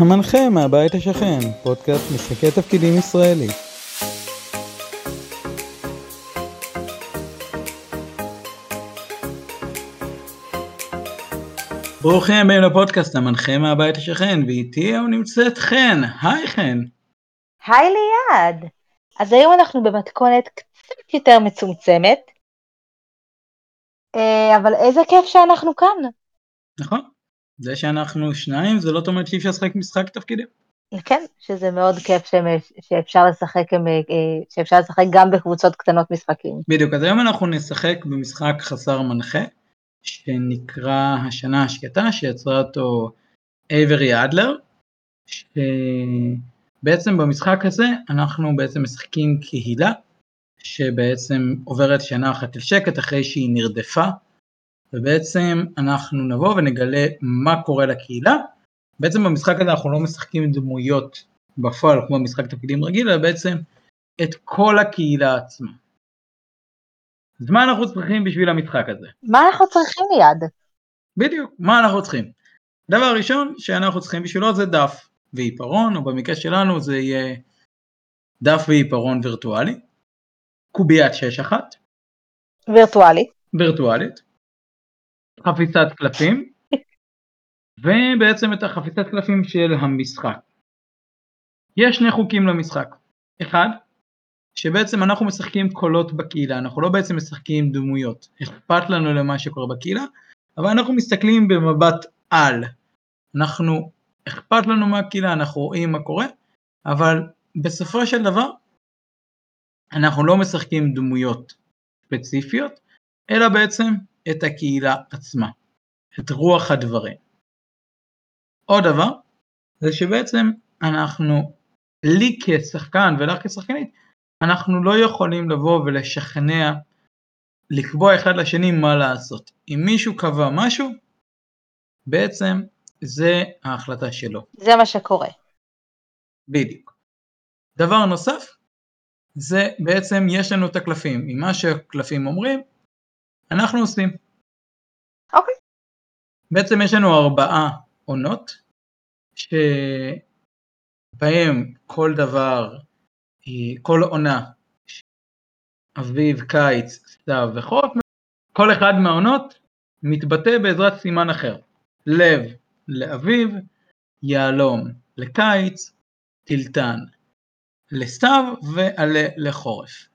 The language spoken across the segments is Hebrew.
המנחה מהבית השכן, פודקאסט משחקי תפקידים ישראלי. ברוכים הבאים לפודקאסט המנחה מהבית השכן, ואיתי היום נמצאת חן. היי חן. היי ליעד. אז היום אנחנו במתכונת קצת יותר מצומצמת, אה, אבל איזה כיף שאנחנו כאן. נכון. זה שאנחנו שניים זה לא אומרת שאי אפשר לשחק משחק תפקידים. כן, שזה מאוד כיף שאפשר לשחק, אה, שאפשר לשחק גם בקבוצות קטנות משחקים. בדיוק, אז היום אנחנו נשחק במשחק חסר מנחה, שנקרא השנה השקטה, שיצרה אותו אייברי אדלר, שבעצם במשחק הזה אנחנו בעצם משחקים קהילה, שבעצם עוברת שנה אחת של שקט אחרי שהיא נרדפה ובעצם אנחנו נבוא ונגלה מה קורה לקהילה. בעצם במשחק הזה אנחנו לא משחקים דמויות בפועל כמו משחק תפקידים רגיל, אלא בעצם את כל הקהילה עצמה. אז מה אנחנו צריכים בשביל המשחק הזה? מה אנחנו צריכים ליד? בדיוק, מה אנחנו צריכים? דבר ראשון שאנחנו צריכים בשבילו זה דף ועיפרון, או במקרה שלנו זה יהיה דף ועיפרון וירטואלי, קוביית 6-1. וירטואלית. וירטואלית. חפיסת קלפים, ובעצם את החפיסת קלפים של המשחק. יש שני חוקים למשחק. אחד, שבעצם אנחנו משחקים קולות בקהילה, אנחנו לא בעצם משחקים דמויות. אכפת לנו למה שקורה בקהילה, אבל אנחנו מסתכלים במבט על. אנחנו, אכפת לנו מהקהילה, אנחנו רואים מה קורה, אבל בסופו של דבר, אנחנו לא משחקים דמויות ספציפיות, אלא בעצם את הקהילה עצמה, את רוח הדברים. עוד דבר, זה שבעצם אנחנו, לי כשחקן ולך כשחקנית, אנחנו לא יכולים לבוא ולשכנע, לקבוע אחד לשני מה לעשות. אם מישהו קבע משהו, בעצם זה ההחלטה שלו. זה מה שקורה. בדיוק. דבר נוסף, זה בעצם יש לנו את הקלפים. אם מה שהקלפים אומרים, אנחנו עושים. אוקיי. בעצם יש לנו ארבעה עונות, שבהם כל דבר, כל עונה, אביב, קיץ, סתיו וחורף, כל אחד מהעונות מתבטא בעזרת סימן אחר. לב לאביב, יהלום לקיץ, טילטן לסתיו ועלה לחורף.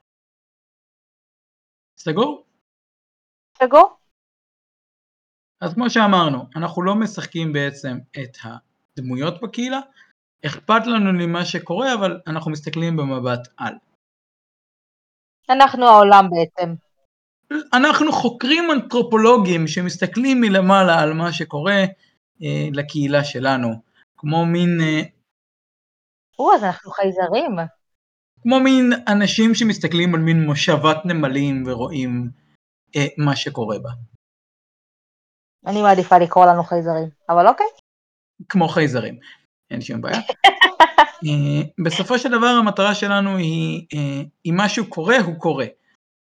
סגור? סגור. אז כמו שאמרנו, אנחנו לא משחקים בעצם את הדמויות בקהילה, אכפת לנו ממה שקורה, אבל אנחנו מסתכלים במבט על. אנחנו העולם בעצם. אנחנו חוקרים אנתרופולוגים שמסתכלים מלמעלה על מה שקורה אה, לקהילה שלנו, כמו מין... אה, או, אז אנחנו חייזרים. כמו מין אנשים שמסתכלים על מין מושבת נמלים ורואים מה שקורה בה. אני מעדיפה לקרוא לנו חייזרים, אבל אוקיי. כמו חייזרים, אין שום בעיה. אה, בסופו של דבר המטרה שלנו היא, אה, אם משהו קורה, הוא קורה.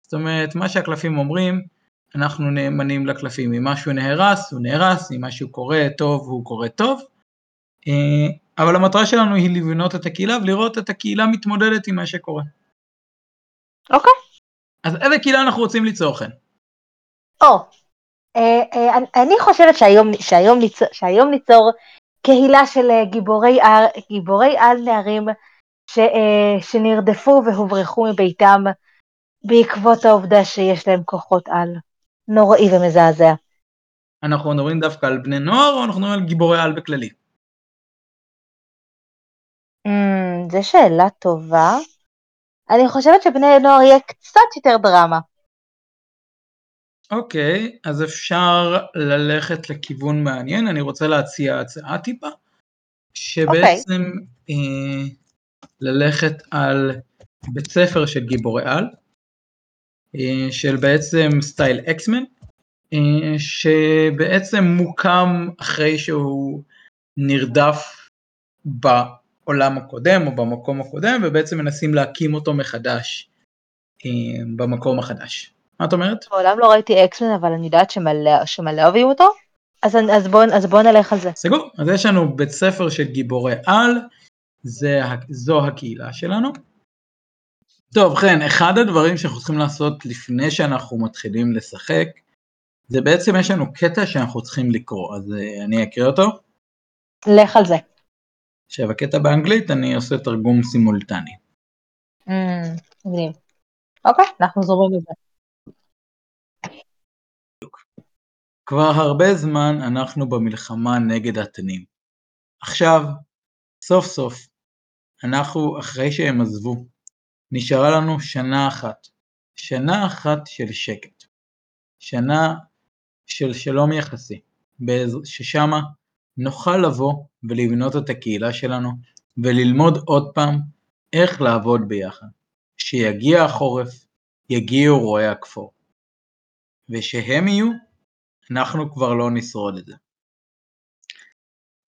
זאת אומרת, מה שהקלפים אומרים, אנחנו נאמנים לקלפים. אם משהו נהרס, הוא נהרס, אם משהו קורה טוב, הוא קורה טוב. אה, אבל המטרה שלנו היא לבנות את הקהילה ולראות את הקהילה מתמודדת עם מה שקורה. אוקיי. אז איזה קהילה אנחנו רוצים ליצור כן? או, אה, אה, אני חושבת שהיום, שהיום, ניצור, שהיום ניצור קהילה של אה, גיבורי על, גיבורי על נערים ש, שנרדפו והוברחו מביתם בעקבות העובדה שיש להם כוחות על. נוראי ומזעזע. אנחנו מדברים דווקא על בני נוער או אנחנו מדברים על גיבורי על בכללי? Mm, זו שאלה טובה. אני חושבת שבני נוער יהיה קצת יותר דרמה. אוקיי, אז אפשר ללכת לכיוון מעניין, אני רוצה להציע הצעה טיפה, שבעצם okay. אה, ללכת על בית ספר של גיבורי על, אה, של בעצם סטייל אקסמן, אה, שבעצם מוקם אחרי שהוא נרדף בעולם הקודם או במקום הקודם, ובעצם מנסים להקים אותו מחדש אה, במקום החדש. מה את אומרת? מעולם לא ראיתי אקסמן, אבל אני יודעת שמלא, שמלא אוהבים אותו. אז, אז, בוא, אז בוא נלך על זה. סגור. אז יש לנו בית ספר של גיבורי על, זה, זו הקהילה שלנו. טוב, כן, אחד הדברים שאנחנו צריכים לעשות לפני שאנחנו מתחילים לשחק, זה בעצם יש לנו קטע שאנחנו צריכים לקרוא, אז אה, אני אקריא אותו. לך על זה. עכשיו, הקטע באנגלית, אני עושה תרגום סימולטני. מגניב. אוקיי, אנחנו זורמים לזה. כבר הרבה זמן אנחנו במלחמה נגד התנים. עכשיו, סוף סוף, אנחנו, אחרי שהם עזבו, נשארה לנו שנה אחת. שנה אחת של שקט. שנה של שלום יחסי, ששמה נוכל לבוא ולבנות את הקהילה שלנו וללמוד עוד פעם איך לעבוד ביחד. כשיגיע החורף, יגיעו רועי הכפור. ושהם יהיו, אנחנו כבר לא נשרוד את זה.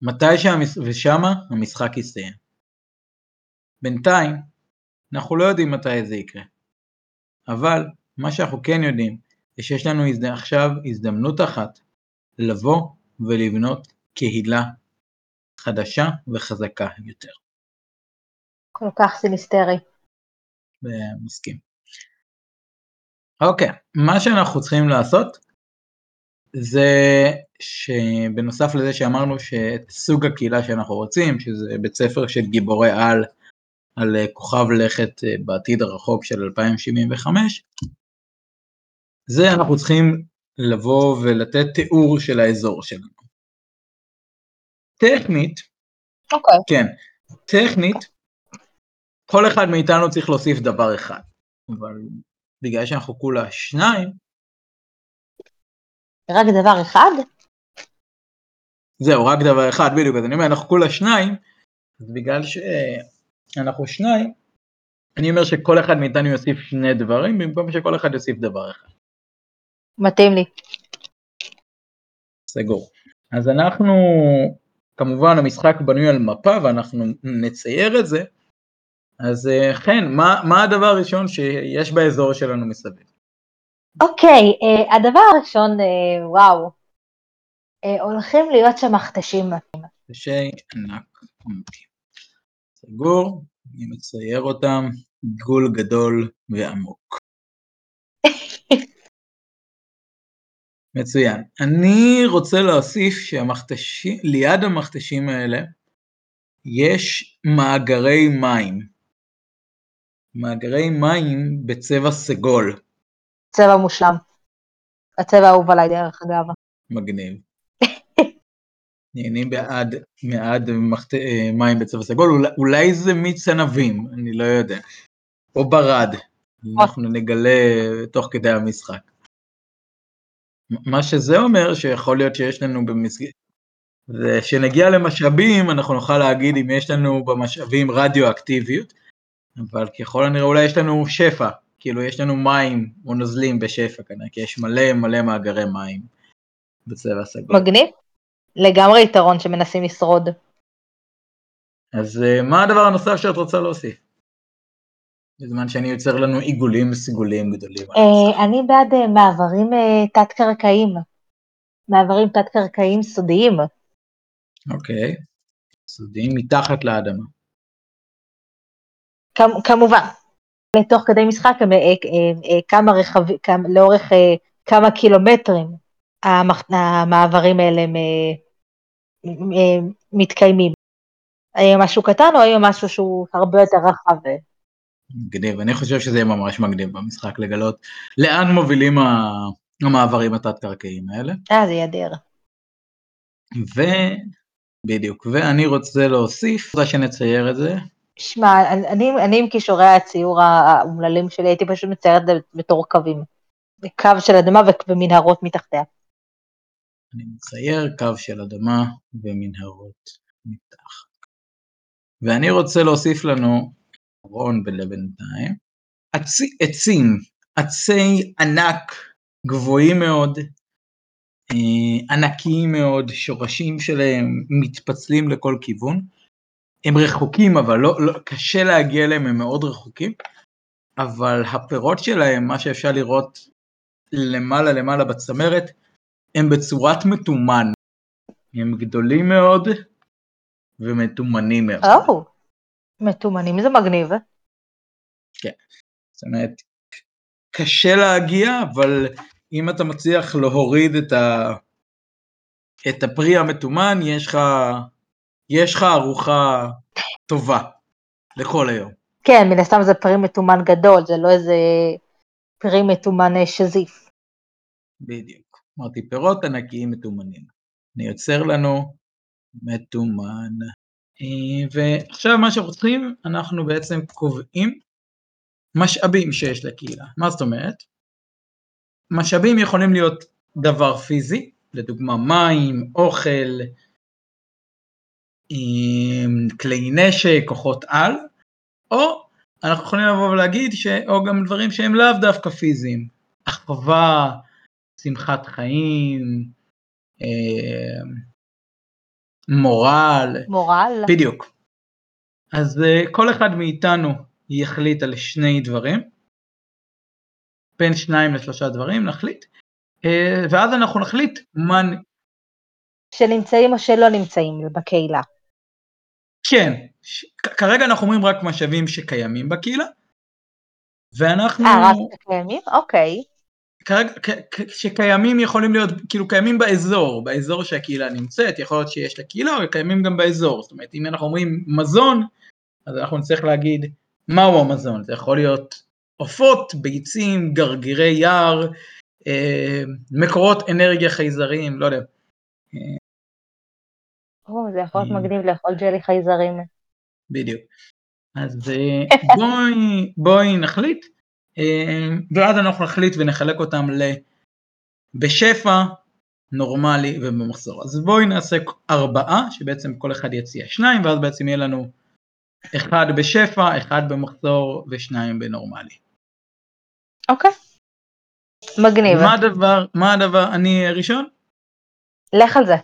מתי שהמש... ושמה המשחק יסתיים. בינתיים, אנחנו לא יודעים מתי זה יקרה. אבל מה שאנחנו כן יודעים, זה שיש לנו הזד... עכשיו הזדמנות אחת לבוא ולבנות קהילה חדשה וחזקה יותר. כל כך סיניסטרי. מסכים. אוקיי, מה שאנחנו צריכים לעשות זה שבנוסף לזה שאמרנו שאת סוג הקהילה שאנחנו רוצים, שזה בית ספר של גיבורי על על כוכב לכת בעתיד הרחוק של 2075, זה אנחנו צריכים לבוא ולתת תיאור של האזור שלנו. טכנית, okay. אוקיי. כן, טכנית, כל אחד מאיתנו צריך להוסיף דבר אחד, אבל בגלל שאנחנו כולה שניים, רק דבר אחד? זהו, רק דבר אחד, בדיוק, אז אני אומר, אנחנו כולה שניים, אז בגלל שאנחנו שניים, אני אומר שכל אחד מאיתנו יוסיף שני דברים, במקום שכל אחד יוסיף דבר אחד. מתאים לי. סגור. אז אנחנו, כמובן המשחק בנוי על מפה ואנחנו נצייר את זה, אז חן, מה, מה הדבר הראשון שיש באזור שלנו מסביב? אוקיי, uh, הדבר הראשון, uh, וואו, uh, הולכים להיות שם מכתשים. מכתשי ענק עמוקים. סגור, אני מצייר אותם, גול גדול ועמוק. מצוין. אני רוצה להוסיף שליד המכתשים האלה יש מאגרי מים. מאגרי מים בצבע סגול. צבע מושלם. הצבע האהוב עליי דרך אגב. מגניב. אני בעד, מעד מחת... אה, מים בצבע סגול, אולי, אולי זה מיץ ענבים, אני לא יודע. או ברד, אנחנו נגלה תוך כדי המשחק. מה שזה אומר שיכול להיות שיש לנו במסגרת, וכשנגיע למשאבים אנחנו נוכל להגיד אם יש לנו במשאבים רדיואקטיביות, אבל ככל הנראה אולי יש לנו שפע, כאילו יש לנו מים או נוזלים בשפע כנראה, כי יש מלא מלא מאגרי מים בצבע סגול. מגניב, לגמרי יתרון שמנסים לשרוד. אז אה, מה הדבר הנוסף שאת רוצה להוסיף? בזמן שאני יוצר לנו עיגולים וסגולים גדולים. אה, אני בעד אה, מעברים תת-קרקעיים, מעברים תת-קרקעיים סודיים. אוקיי, סודיים מתחת לאדמה. כמובן, לתוך כדי משחק אה, אה, אה, כמה רכבים, לאורך כמה קילומטרים המעברים האלה מתקיימים. האם משהו קטן או האם משהו שהוא הרבה יותר רחב? מגניב, אני חושב שזה יהיה ממש מגניב במשחק לגלות לאן מובילים המעברים התת-קרקעיים האלה. אה, זה ידיר. ו... בדיוק, ואני רוצה להוסיף, אחרי שנצייר את זה, שמע, אני, אני עם כישורי הציור האומללים שלי, הייתי פשוט מציירת בתור קווים. קו של אדמה ומנהרות מתחתיה. אני מצייר קו של אדמה ומנהרות מתחת. ואני רוצה להוסיף לנו, רון ולבינתיים, עצי, עצים, עצי ענק גבוהים מאוד, אה, ענקיים מאוד, שורשים שלהם מתפצלים לכל כיוון, הם רחוקים אבל לא, לא, קשה להגיע אליהם, הם מאוד רחוקים, אבל הפירות שלהם, מה שאפשר לראות למעלה למעלה בצמרת, הם בצורת מתומן. הם גדולים מאוד ומתומנים מאוד. או, מתומנים זה מגניב. זאת אומרת, קשה להגיע, אבל אם אתה מצליח להוריד את, ה... את הפרי המתומן, יש לך, יש לך ארוחה טובה לכל היום. כן, מן הסתם זה פרי מתומן גדול, זה לא איזה פרי מתומן אה, שזיף. בדיוק. אמרתי, פירות ענקיים מתומנים. אני יוצר לנו מתומן. אה, ועכשיו מה שאנחנו צריכים, אנחנו בעצם קובעים משאבים שיש לקהילה. מה זאת אומרת? משאבים יכולים להיות דבר פיזי, לדוגמה מים, אוכל, כלי נשק, כוחות על, או אנחנו יכולים לבוא ולהגיד, ש... או גם דברים שהם לאו דווקא פיזיים, אחווה, שמחת חיים, מורל. מורל. בדיוק. אז כל אחד מאיתנו יחליט על שני דברים, בין שניים לשלושה דברים נחליט, ואז אנחנו נחליט מה... שנמצאים או שלא נמצאים בקהילה. כן. כרגע אנחנו אומרים רק משאבים שקיימים בקהילה, ואנחנו... אה, רק שקיימים? אוקיי. כרגע, שקיימים יכולים להיות, כאילו קיימים באזור, באזור שהקהילה נמצאת, יכול להיות שיש לה קהילה, אבל קיימים גם באזור, זאת אומרת אם אנחנו אומרים מזון, אז אנחנו נצטרך להגיד מהו המזון, זה יכול להיות עופות, ביצים, גרגירי יער, אה, מקורות אנרגיה חייזריים, לא יודע. או, זה יכול להיות מגניב לאכול ג'לי חייזרים. בדיוק. אז בואי, בואי נחליט, ואז אנחנו נחליט ונחלק אותם ל... בשפע, נורמלי ובמחזור. אז בואי נעשה ארבעה, שבעצם כל אחד יציע שניים, ואז בעצם יהיה לנו אחד בשפע, אחד במחזור ושניים בנורמלי. אוקיי. מגניב. מה הדבר, מה הדבר, אני ראשון? לך על זה.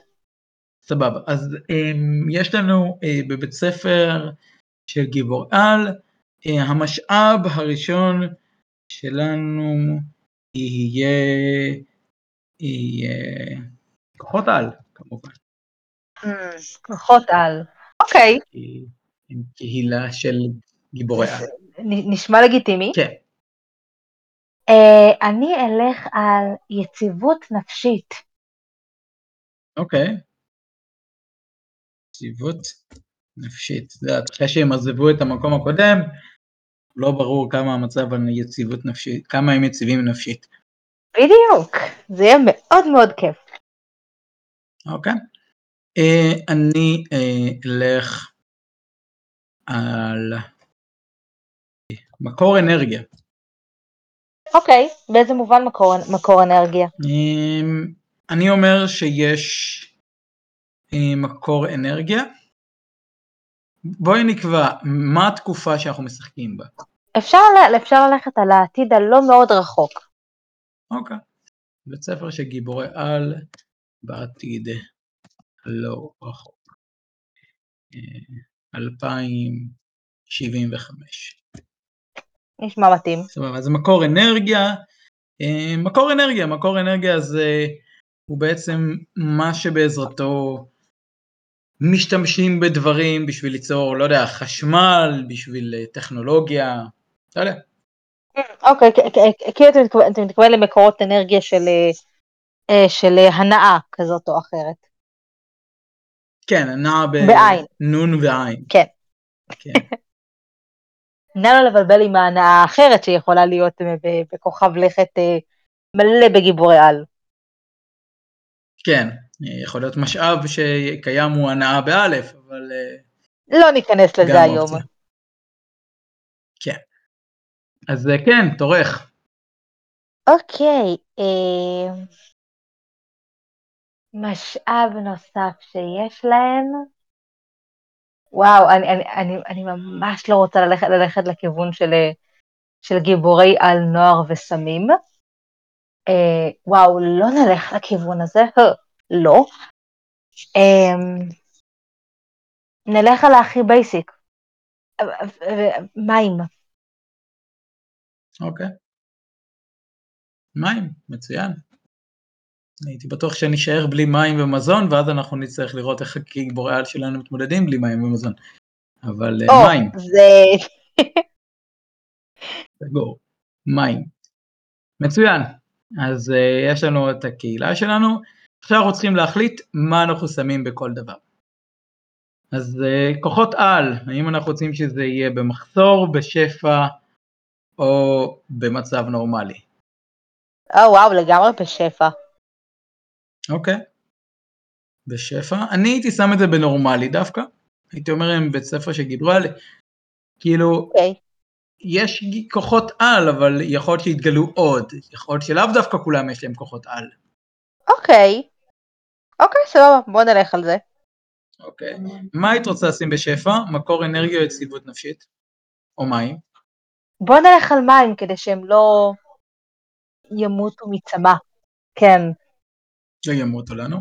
סבבה, אז um, יש לנו uh, בבית ספר של גיבור על, uh, המשאב הראשון שלנו יהיה, יהיה כוחות על כמובן. כוחות על, אוקיי. עם קהילה של גיבורי על. נשמע לגיטימי. כן. Uh, אני אלך על יציבות נפשית. אוקיי. יציבות נפשית. יודעת, אחרי שהם עזבו את המקום הקודם, לא ברור כמה המצב על יציבות נפשית, כמה הם יציבים נפשית. בדיוק, זה יהיה מאוד מאוד כיף. אוקיי. Uh, אני uh, אלך על מקור אנרגיה. אוקיי, באיזה מובן מקור, מקור אנרגיה? Um, אני אומר שיש מקור אנרגיה. בואי נקבע, מה התקופה שאנחנו משחקים בה? אפשר, אפשר ללכת על העתיד הלא מאוד רחוק. אוקיי. בית ספר של גיבורי על בעתיד לא רחוק. 2075. נשמע מתאים. סבבה, אז מקור אנרגיה. מקור אנרגיה, מקור אנרגיה זה הוא בעצם מה שבעזרתו משתמשים בדברים בשביל ליצור, לא יודע, חשמל, בשביל טכנולוגיה, לא יודע. אוקיי, כאילו אתה מתכוון למקורות אנרגיה של, של הנאה כזאת או אחרת. כן, הנאה בעין. נון ועין. כן. כן. נא לא לבלבל עם ההנאה האחרת שיכולה להיות בכוכב לכת מלא בגיבורי על. כן, יכול להיות משאב שקיים הוא הנאה באלף, אבל... לא ניכנס לזה היום. אופציה. כן. אז כן, תורך. אוקיי, אה... משאב נוסף שיש להם. וואו, אני, אני, אני, אני ממש לא רוצה ללכת, ללכת לכיוון של, של גיבורי על נוער וסמים. אה, וואו, לא נלך לכיוון הזה, לא. אה, נלך על הכי בייסיק, מים. אוקיי. מים, מצוין. הייתי בטוח שנישאר בלי מים ומזון, ואז אנחנו נצטרך לראות איך גיבורי העל שלנו מתמודדים בלי מים ומזון. אבל אה, מים, זה... סגור, מים. מצוין, אז uh, יש לנו את הקהילה שלנו, עכשיו אנחנו צריכים להחליט מה אנחנו שמים בכל דבר. אז uh, כוחות על, האם אנחנו רוצים שזה יהיה במחסור, בשפע או במצב נורמלי? או וואו, לגמרי בשפע. אוקיי. בשפע. אני הייתי שם את זה בנורמלי דווקא. הייתי אומר עם בית ספר שגידרו על... כאילו, אוקיי. יש כוחות על, אבל יכול להיות שיתגלו עוד. יכול להיות שלאו דווקא כולם יש להם כוחות על. אוקיי. אוקיי, סבבה, בוא נלך על זה. אוקיי. מה היית רוצה לשים בשפע? מקור אנרגיה או יציבות נפשית? או מים? בוא נלך על מים כדי שהם לא ימותו מצמא. כן. לא ימותו לנו.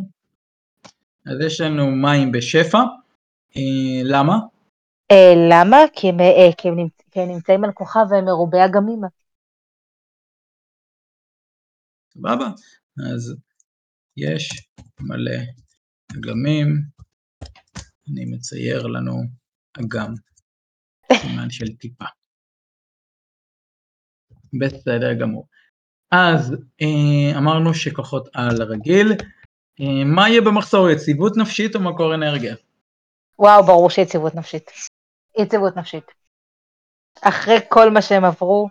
אז יש לנו מים בשפע. אה, למה? אה, למה? כי הם, אה, כי, הם נמצ... כי הם נמצאים על כוכב והם מרובי אגמים. סבבה. אז יש מלא אגמים. אני מצייר לנו אגם. סימן של טיפה. בסדר גמור. אז אה, אמרנו שכוחות על רגיל. אה, מה יהיה במחסור? יציבות נפשית או מקור אנרגיה? וואו, ברור שיציבות נפשית. יציבות נפשית. אחרי כל מה שהם עברו,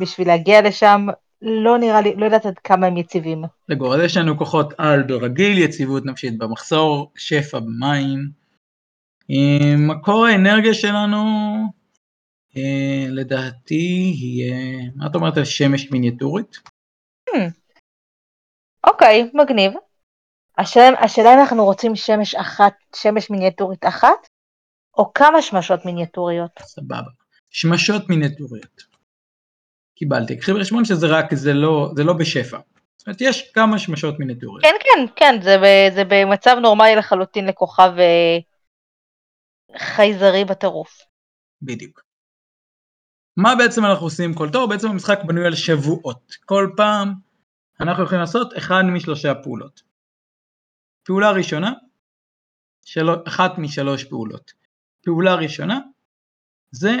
בשביל להגיע לשם, לא נראה לי, לא יודעת עד כמה הם יציבים. סגור, אז יש לנו כוחות על ברגיל, יציבות נפשית במחסור, שפע במים. מקור האנרגיה שלנו, אה, לדעתי, יהיה, מה את אומרת על שמש מיניאטורית? Hmm. אוקיי, מגניב. השאלה, השאלה אם אנחנו רוצים שמש אחת, שמש מיניאטורית אחת, או כמה שמשות מיניאטוריות. סבבה. שמשות מיניאטוריות. קיבלתי. קחי בחשבון שזה רק, זה לא, זה לא בשפע. זאת אומרת, יש כמה שמשות מיניאטוריות. כן, כן, כן, זה, ב, זה במצב נורמלי לחלוטין לכוכב אה, חייזרי בטירוף. בדיוק. מה בעצם אנחנו עושים כל תור? בעצם המשחק בנוי על שבועות. כל פעם אנחנו יכולים לעשות אחד משלושה פעולות. פעולה ראשונה, של... אחת משלוש פעולות. פעולה ראשונה זה,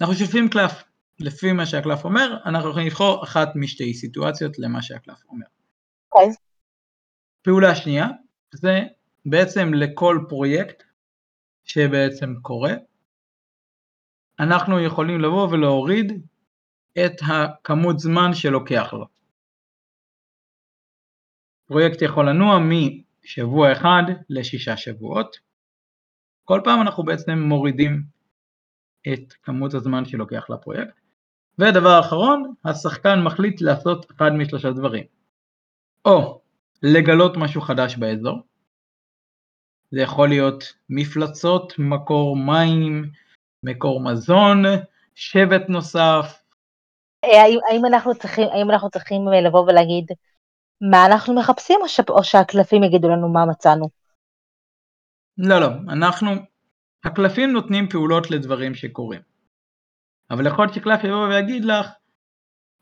אנחנו שולפים קלף. לפי מה שהקלף אומר, אנחנו יכולים לבחור אחת משתי סיטואציות למה שהקלף אומר. Okay. אוקיי. פעולה שנייה, זה בעצם לכל פרויקט שבעצם קורה, אנחנו יכולים לבוא ולהוריד את הכמות זמן שלוקח לו. פרויקט יכול לנוע משבוע אחד לשישה שבועות. כל פעם אנחנו בעצם מורידים את כמות הזמן שלוקח לפרויקט. ודבר אחרון, השחקן מחליט לעשות אחד משלושה דברים. או לגלות משהו חדש באזור, זה יכול להיות מפלצות, מקור מים, מקור מזון, שבט נוסף. אה, האם, האם, אנחנו צריכים, האם אנחנו צריכים לבוא ולהגיד מה אנחנו מחפשים, או, ש, או שהקלפים יגידו לנו מה מצאנו? לא, לא, אנחנו, הקלפים נותנים פעולות לדברים שקורים. אבל יכול להיות שקלף יבוא ויגיד לך,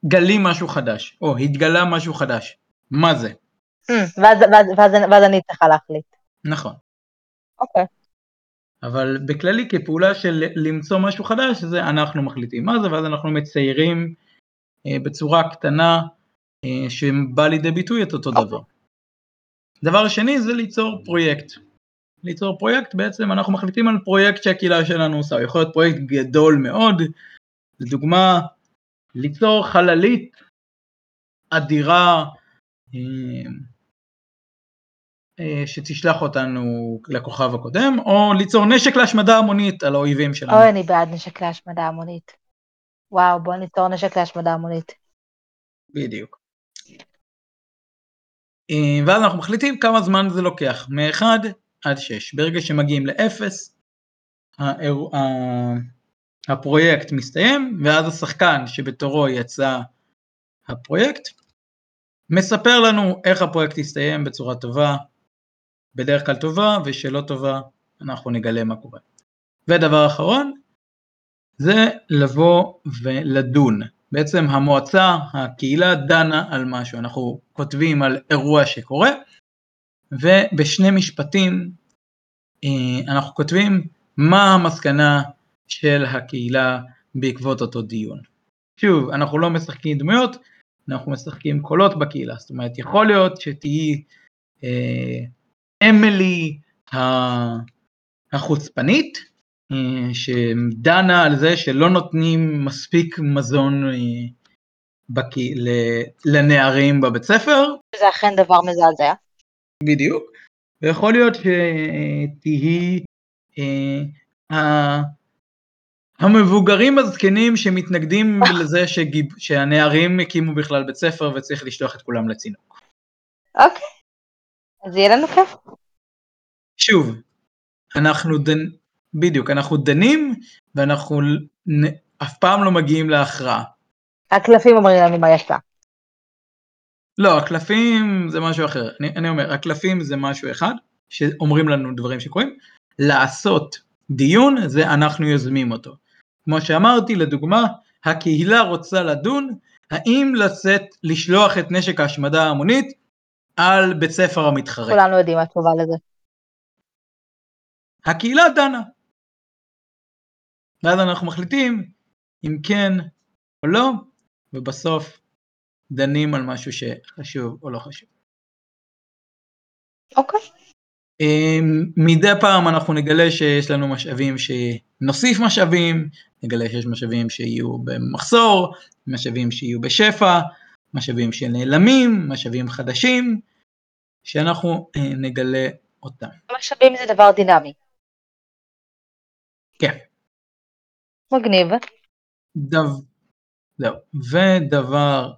גלי משהו חדש, או התגלה משהו חדש, מה זה? Hmm, ואז, ואז, ואז, ואז אני צריכה להחליט. נכון. אוקיי. Okay. אבל בכללי כפעולה של למצוא משהו חדש, זה אנחנו מחליטים מה זה, ואז אנחנו מציירים אה, בצורה קטנה אה, שבא לידי ביטוי את אותו okay. דבר. דבר שני זה ליצור פרויקט. ליצור פרויקט בעצם אנחנו מחליטים על פרויקט שהקהילה שלנו עושה, הוא יכול להיות פרויקט גדול מאוד, לדוגמה ליצור חללית אדירה אה, אה, שתשלח אותנו לכוכב הקודם, או ליצור נשק להשמדה המונית על האויבים שלנו. אוי, אני בעד נשק להשמדה המונית. וואו, בוא ניצור נשק להשמדה המונית. בדיוק. אה, ואז אנחנו מחליטים כמה זמן זה לוקח, מ-1 עד 6. ברגע שמגיעים ל-0, הפרויקט מסתיים, ואז השחקן שבתורו יצא הפרויקט, מספר לנו איך הפרויקט הסתיים בצורה טובה, בדרך כלל טובה, ושלא טובה, אנחנו נגלה מה קורה. ודבר אחרון, זה לבוא ולדון בעצם המועצה, הקהילה דנה על משהו, אנחנו כותבים על אירוע שקורה, ובשני משפטים אה, אנחנו כותבים מה המסקנה של הקהילה בעקבות אותו דיון. שוב, אנחנו לא משחקים דמויות, אנחנו משחקים קולות בקהילה, זאת אומרת יכול להיות שתהיי אה, אמילי החוצפנית, אה, שדנה על זה שלא נותנים מספיק מזון אה, בק... לנערים בבית ספר. זה אכן דבר מזעזע. בדיוק. ויכול להיות שתהי אה, המבוגרים הזקנים שמתנגדים לזה שגיב, שהנערים הקימו בכלל בית ספר וצריך לשלוח את כולם לצינוק. אוקיי, אז יהיה לנו כיף. שוב, אנחנו דנ... בדיוק, אנחנו דנים ואנחנו נ... אף פעם לא מגיעים להכרעה. הקלפים אומרים לנו מה יצא. לא, הקלפים זה משהו אחר. אני, אני אומר, הקלפים זה משהו אחד, שאומרים לנו דברים שקורים. לעשות דיון זה אנחנו יוזמים אותו. כמו שאמרתי, לדוגמה, הקהילה רוצה לדון האם לצאת, לשלוח את נשק ההשמדה ההמונית על בית ספר המתחרה. כולנו יודעים מה התשובה לזה. הקהילה דנה. ואז אנחנו מחליטים אם כן או לא, ובסוף דנים על משהו שחשוב או לא חשוב. אוקיי. אמ, מדי פעם אנחנו נגלה שיש לנו משאבים שנוסיף משאבים, נגלה שיש משאבים שיהיו במחסור, משאבים שיהיו בשפע, משאבים שנעלמים, משאבים חדשים, שאנחנו אה, נגלה אותם. משאבים זה דבר דינמי. כן. מגניב. דו... זהו. ודבר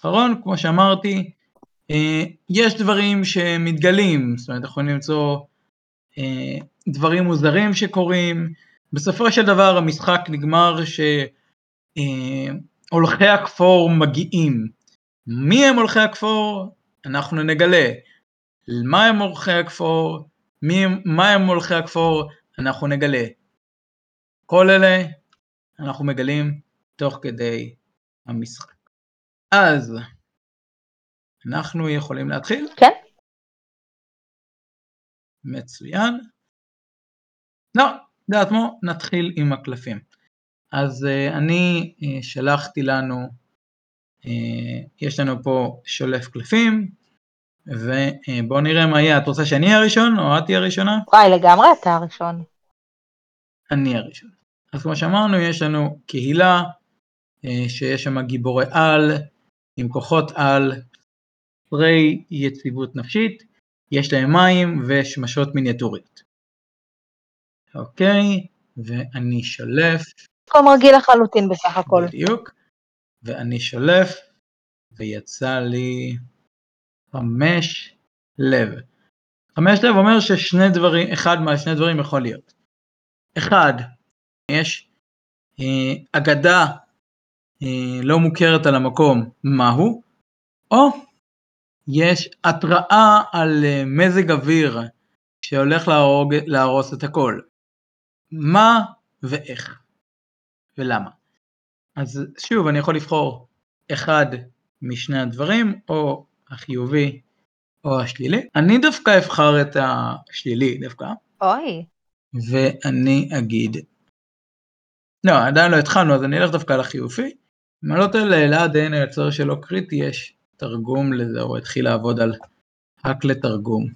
אחרון, כמו שאמרתי, אה, יש דברים שמתגלים, זאת אומרת, יכולים למצוא אה, דברים מוזרים שקורים. בסופו של דבר המשחק נגמר שהולכי אה, הכפור מגיעים. מי הם הולכי הכפור? אנחנו נגלה. מה הם הולכי הכפור? מי, מה הם הולכי הכפור? אנחנו נגלה. כל אלה אנחנו מגלים תוך כדי המשחק. אז אנחנו יכולים להתחיל? כן. מצוין. לא, יודעת מה? נתחיל עם הקלפים. אז uh, אני uh, שלחתי לנו, uh, יש לנו פה שולף קלפים, ובואו uh, נראה מה יהיה. את רוצה שאני אהיה הראשון או את תהיה הראשונה? וואי, לגמרי אתה הראשון. אני הראשון. אז כמו שאמרנו, יש לנו קהילה uh, שיש שם גיבורי על, עם כוחות על, חסרי יציבות נפשית, יש להם מים ושמשות מיניאטוריות. אוקיי, ואני שולף. מקום רגיל לחלוטין בסך הכל. בדיוק. ואני שולף, ויצא לי חמש לב. חמש לב אומר ששני דברים, אחד מהשני דברים יכול להיות. אחד, יש אה, אגדה אה, לא מוכרת על המקום, מהו, או יש התראה על אה, מזג אוויר שהולך להרוג, להרוס את הכל. מה ואיך ולמה. אז שוב, אני יכול לבחור אחד משני הדברים, או החיובי או השלילי. אני דווקא אבחר את השלילי דווקא. אוי. ואני אגיד, לא, עדיין לא התחלנו, אז אני אלך דווקא על החיובי. אם אני לא טועה לאלעד אין היוצר שלו קריטי, יש תרגום לזה, הוא התחיל לעבוד על האק לתרגום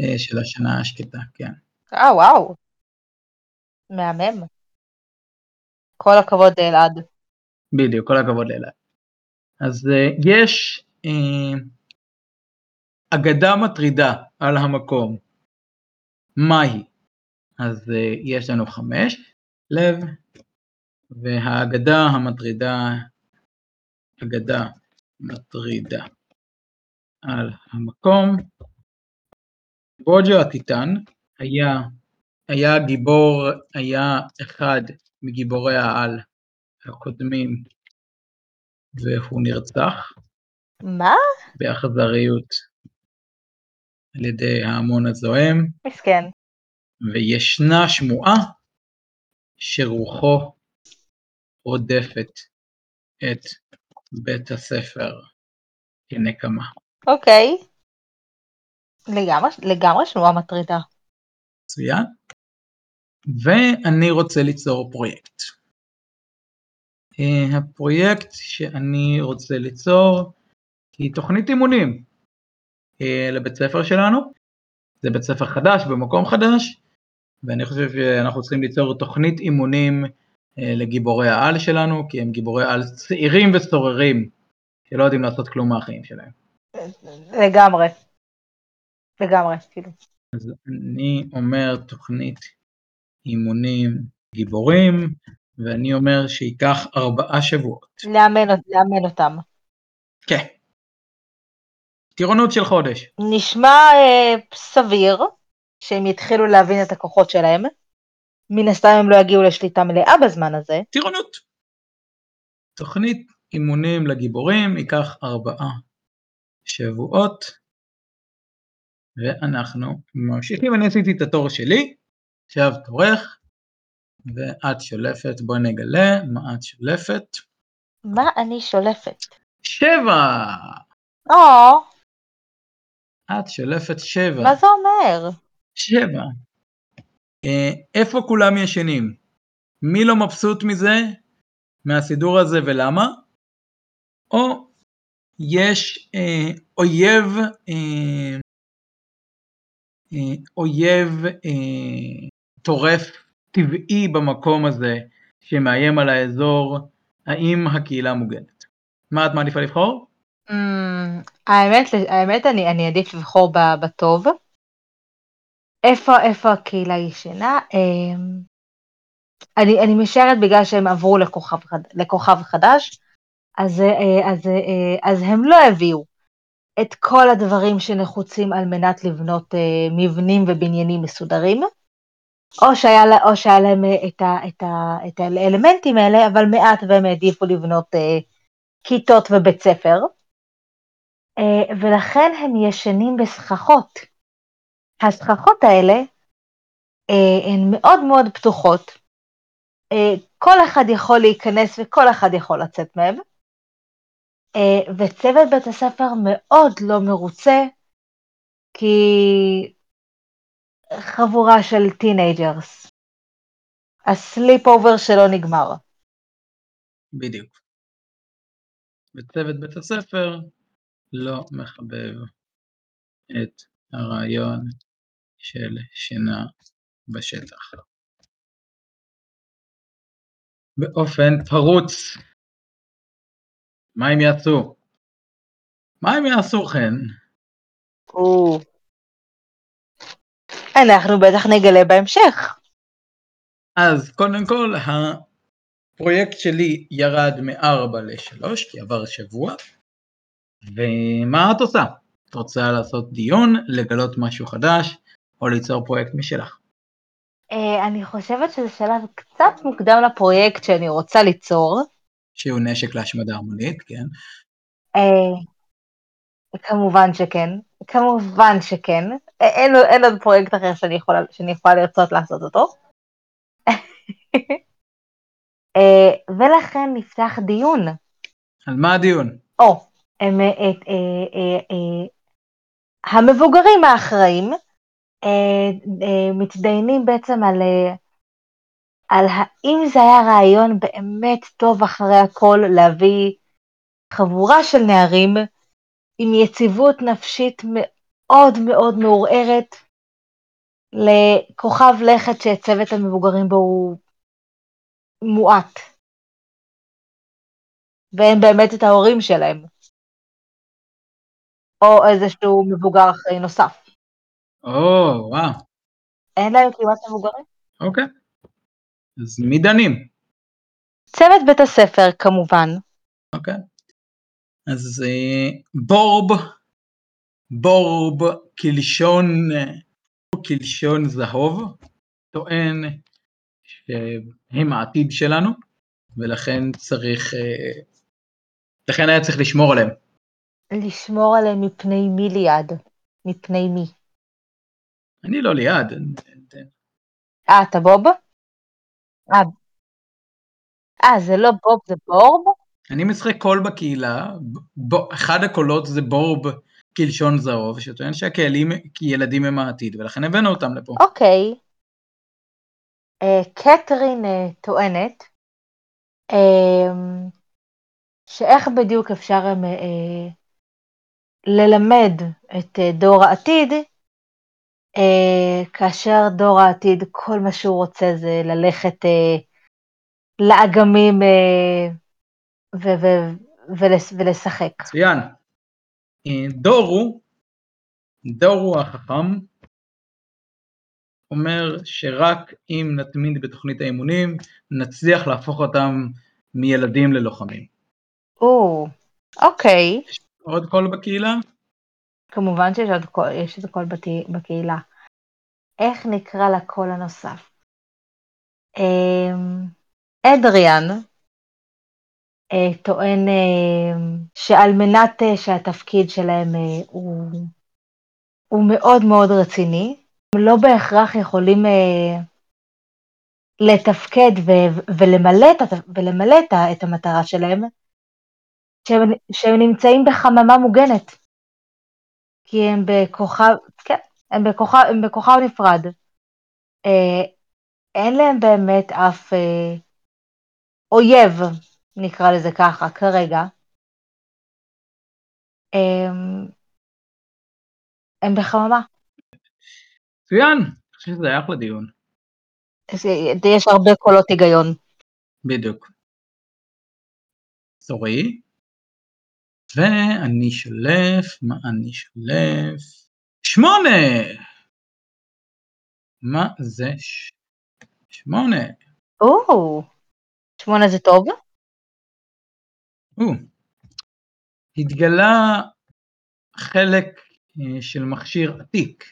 אה, של השנה השקטה, כן. אה, וואו. מהמם. כל הכבוד לאלעד. בדיוק, כל הכבוד לאלעד. אז uh, יש uh, אגדה מטרידה על המקום. מהי? אז uh, יש לנו חמש, לב, והאגדה המטרידה, אגדה מטרידה על המקום. בוג'ו הטיטן היה, היה גיבור, היה אחד מגיבורי העל הקודמים והוא נרצח. מה? באכזריות על ידי ההמון הזוהם. מסכן. וישנה שמועה שרוחו רודפת את בית הספר כנקמה. אוקיי. לגמרי, לגמרי שנועה מטרידה. מצוין. ואני רוצה ליצור פרויקט. Uh, הפרויקט שאני רוצה ליצור היא תוכנית אימונים uh, לבית ספר שלנו. זה בית ספר חדש במקום חדש, ואני חושב שאנחנו צריכים ליצור תוכנית אימונים uh, לגיבורי העל שלנו, כי הם גיבורי על צעירים וסוררים, שלא יודעים לעשות כלום מהחיים שלהם. לגמרי. לגמרי, כאילו. אז אני אומר תוכנית אימונים גיבורים, ואני אומר שייקח ארבעה שבועות. לאמן, לאמן אותם. כן. טירונות של חודש. נשמע אה, סביר שהם יתחילו להבין את הכוחות שלהם. מן הסתם הם לא יגיעו לשליטה מלאה בזמן הזה. טירונות. תוכנית אימונים לגיבורים ייקח ארבעה שבועות, ואנחנו ממשיכים, אני עשיתי את התור שלי, עכשיו תורך, ואת שולפת, בואי נגלה מה את שולפת. מה אני שולפת? שבע! או, את שולפת שבע. מה זה אומר? שבע. אה, איפה כולם ישנים? מי לא מבסוט מזה, מהסידור הזה ולמה? או יש אה, אויב, אה, אה, אויב אה, טורף טבעי במקום הזה שמאיים על האזור, האם הקהילה מוגנת? מה את מעדיפה לבחור? Mm, האמת, האמת אני, אני עדיף לבחור בטוב. איפה, איפה הקהילה ישנה? אמ, אני, אני משערת בגלל שהם עברו לכוכב, לכוכב חדש, אז, אה, אז, אה, אז הם לא הביאו את כל הדברים שנחוצים על מנת לבנות אה, מבנים ובניינים מסודרים, או שהיה, או שהיה להם אה, את, ה, את, ה, את האלמנטים האלה, אבל מעט והם העדיפו לבנות אה, כיתות ובית ספר, אה, ולכן הם ישנים בסככות. הסככות האלה אה, הן מאוד מאוד פתוחות, אה, כל אחד יכול להיכנס וכל אחד יכול לצאת מהם, אה, וצוות בית הספר מאוד לא מרוצה, כי חבורה של teenagers. ה sleepover שלא נגמר. בדיוק. וצוות בית הספר לא מחבב את הרעיון של שינה בשטח. באופן פרוץ. מה הם יעשו? מה הם יעשו חן? או. אנחנו בטח נגלה בהמשך. אז קודם כל הפרויקט שלי ירד מ-4 ל-3 כי עבר שבוע ומה את עושה? את רוצה לעשות דיון, לגלות משהו חדש או ליצור פרויקט משלך? אה, אני חושבת שזה שלב קצת מוקדם לפרויקט שאני רוצה ליצור. שהוא נשק להשמדה המונית, כן? כמובן שכן, כמובן שכן. אה, אין, אין עוד פרויקט אחר שאני יכולה, שאני יכולה לרצות לעשות אותו. אה, ולכן נפתח דיון. על מה הדיון? או, הם, אה, אה, אה, אה, המבוגרים האחראים מתדיינים בעצם על, על האם זה היה רעיון באמת טוב אחרי הכל להביא חבורה של נערים עם יציבות נפשית מאוד מאוד מעורערת לכוכב לכת שצוות המבוגרים בו הוא מועט. ואין באמת את ההורים שלהם. או איזשהו מבוגר אחראי נוסף. או, וואו, אין להם כמעט מבוגרים. אוקיי. אז מי דנים? צוות בית הספר כמובן. אוקיי. אז אה, בורב, בורב כלשון, כלשון זהוב, טוען שהם העתיד שלנו, ולכן צריך, אה, לכן היה צריך לשמור עליהם. לשמור עליהם מפני מי ליד? מפני מי? אני לא ליד, אה, אתה בוב? אה, אה, זה לא בוב, זה בורב? אני משחק קול בקהילה, אחד הקולות זה בורב כלשון זהוב, שטוען שהילדים הם העתיד, ולכן הבאנו אותם לפה. אוקיי. אה, קתרין אה, טוענת אה, שאיך בדיוק אפשר ללמד את דור העתיד, כאשר דור העתיד, כל מה שהוא רוצה זה ללכת לאגמים ו- ו- ולס- ולשחק. מצוין. אה, דורו, דורו החכם, אומר שרק אם נתמיד בתוכנית האימונים, נצליח להפוך אותם מילדים ללוחמים. או, אוקיי. עוד קול בקהילה? כמובן שיש עוד קול, יש עוד קול בת- בקהילה. איך נקרא לקול הנוסף? אמ, אדריאן טוען אה, שעל מנת אה, שהתפקיד שלהם אה, הוא, הוא מאוד מאוד רציני, הם לא בהכרח יכולים אה, לתפקד ו- ולמלא, את, ולמלא את, את המטרה שלהם, שהם, שהם נמצאים בחממה מוגנת. כי הם בכוכב, כן, הם בכוכב, הם בכוכב נפרד. אה, אין להם באמת אף אה, אויב, נקרא לזה ככה, כרגע. הם, הם בחממה. מצוין, אני חושב שזה היה אחלה דיון. יש, יש הרבה קולות היגיון. בדיוק. סורי. ואני שולף, מה אני שולף? שמונה! מה זה ש... שמונה? או, שמונה זה טוב? או. התגלה חלק אה, של מכשיר עתיק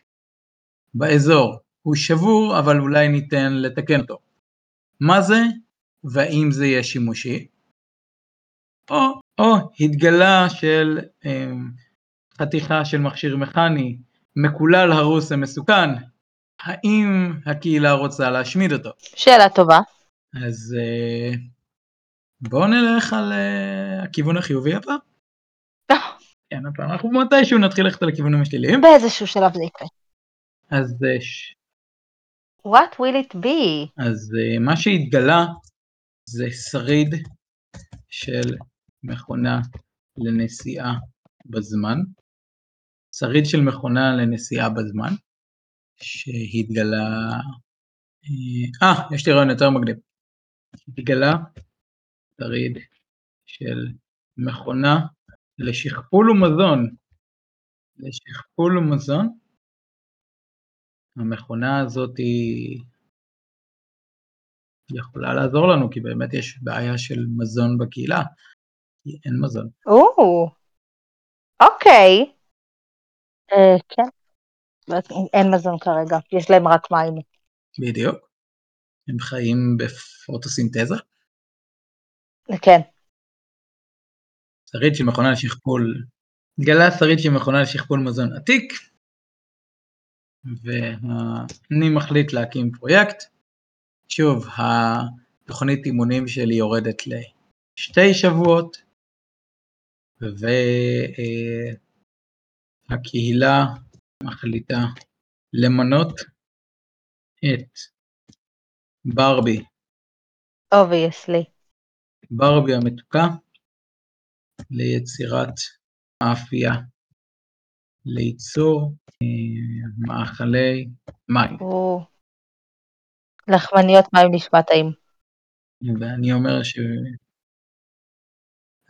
באזור. הוא שבור, אבל אולי ניתן לתקן אותו. מה זה, והאם זה יהיה שימושי? או, או התגלה של אה, חתיכה של מכשיר מכני, מקולל, הרוס ומסוכן, האם הקהילה רוצה להשמיד אותו? שאלה טובה. אז אה, בואו נלך על אה, הכיוון החיובי הפעם. כן, הפעם אנחנו מתישהו נתחיל ללכת על הכיוונים השליליים. באיזשהו שלב זה יקרה. אז, אה, ש- What will it be? אז אה, מה שהתגלה זה שריד של מכונה לנסיעה בזמן. שריד של מכונה לנסיעה בזמן, שהתגלה... אה, אה, יש לי רעיון יותר מגניב. התגלה שריד של מכונה לשכפול ומזון. לשכפול ומזון. המכונה הזאת היא יכולה לעזור לנו, כי באמת יש בעיה של מזון בקהילה, כי אין מזון. או, אוקיי. אה, כן. אין מזון כרגע, יש להם רק מים. בדיוק. הם חיים בפוטוסינתזה. כן. שריד של מכונה לשכפול, התגלה שריד של מכונה לשכפול מזון עתיק, ואני מחליט להקים פרויקט. שוב, התוכנית אימונים שלי יורדת לשתי שבועות, והקהילה מחליטה למנות את ברבי, obviously. ברבי המתוקה, ליצירת מאפייה, לייצור אה, מאכלי מים. לחמניות מים נשמע טעים. ואני אומר ש...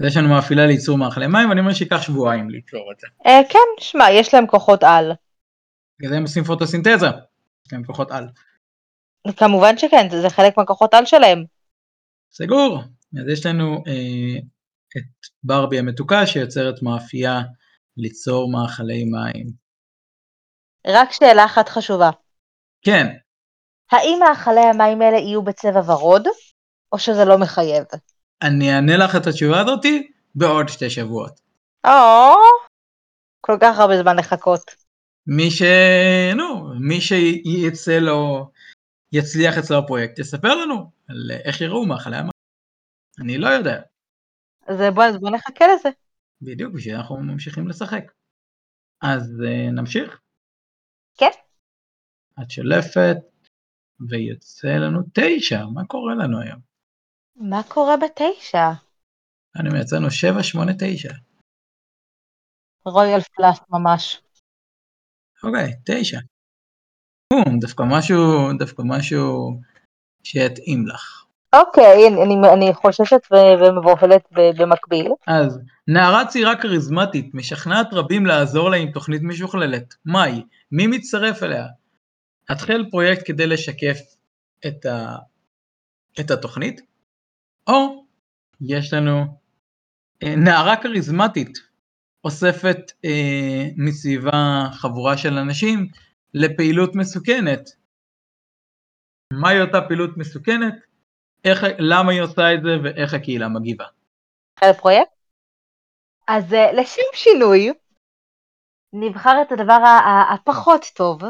יש לנו מאפילה לייצור מאכלי מים, ואני אומר שייקח שבועיים ליצור את זה. אה, כן, שמע, יש להם כוחות על. בגלל זה הם עושים פוטוסינתזה, יש להם כוחות על. כמובן שכן, זה חלק מהכוחות על שלהם. סגור. אז יש לנו אה, את ברבי המתוקה שיוצרת מאפייה ליצור מאכלי מים. רק שאלה אחת חשובה. כן, האם מאכלי המים האלה יהיו בצבע ורוד, או שזה לא מחייב? אני אענה לך את התשובה הזאתי בעוד שתי שבועות. או, כל כך הרבה זמן לחכות. מי ש... נו, מי שיצא לו, יצליח אצלו הפרויקט, יספר לנו על איך יראו מאכלי המים. אני לא יודע. אז בוא, אז בוא נחכה לזה. בדיוק, בשביל אנחנו ממשיכים לשחק. אז uh, נמשיך? כן. את שולפת, ויוצא לנו תשע, מה קורה לנו היום? מה קורה בתשע? אני מייצרנו שבע, שמונה, תשע. רויאל פלאס ממש. אוקיי, תשע. בום, דווקא משהו, דווקא משהו שיתאים לך. אוקיי, אני, אני, אני חוששת ומבוהלת במקביל. אז, נערה צעירה כריזמטית, משכנעת רבים לעזור לה עם תוכנית משוכללת. מהי? מי מצטרף אליה? התחל פרויקט כדי לשקף את, ה... את התוכנית, או יש לנו אה, נערה כריזמטית אוספת אה, מסביבה חבורה של אנשים לפעילות מסוכנת. מהי אותה פעילות מסוכנת? איך, למה היא עושה את זה ואיך הקהילה מגיבה. על פרויקט? אז אה, לשם שינוי, נבחר את הדבר הפחות טוב,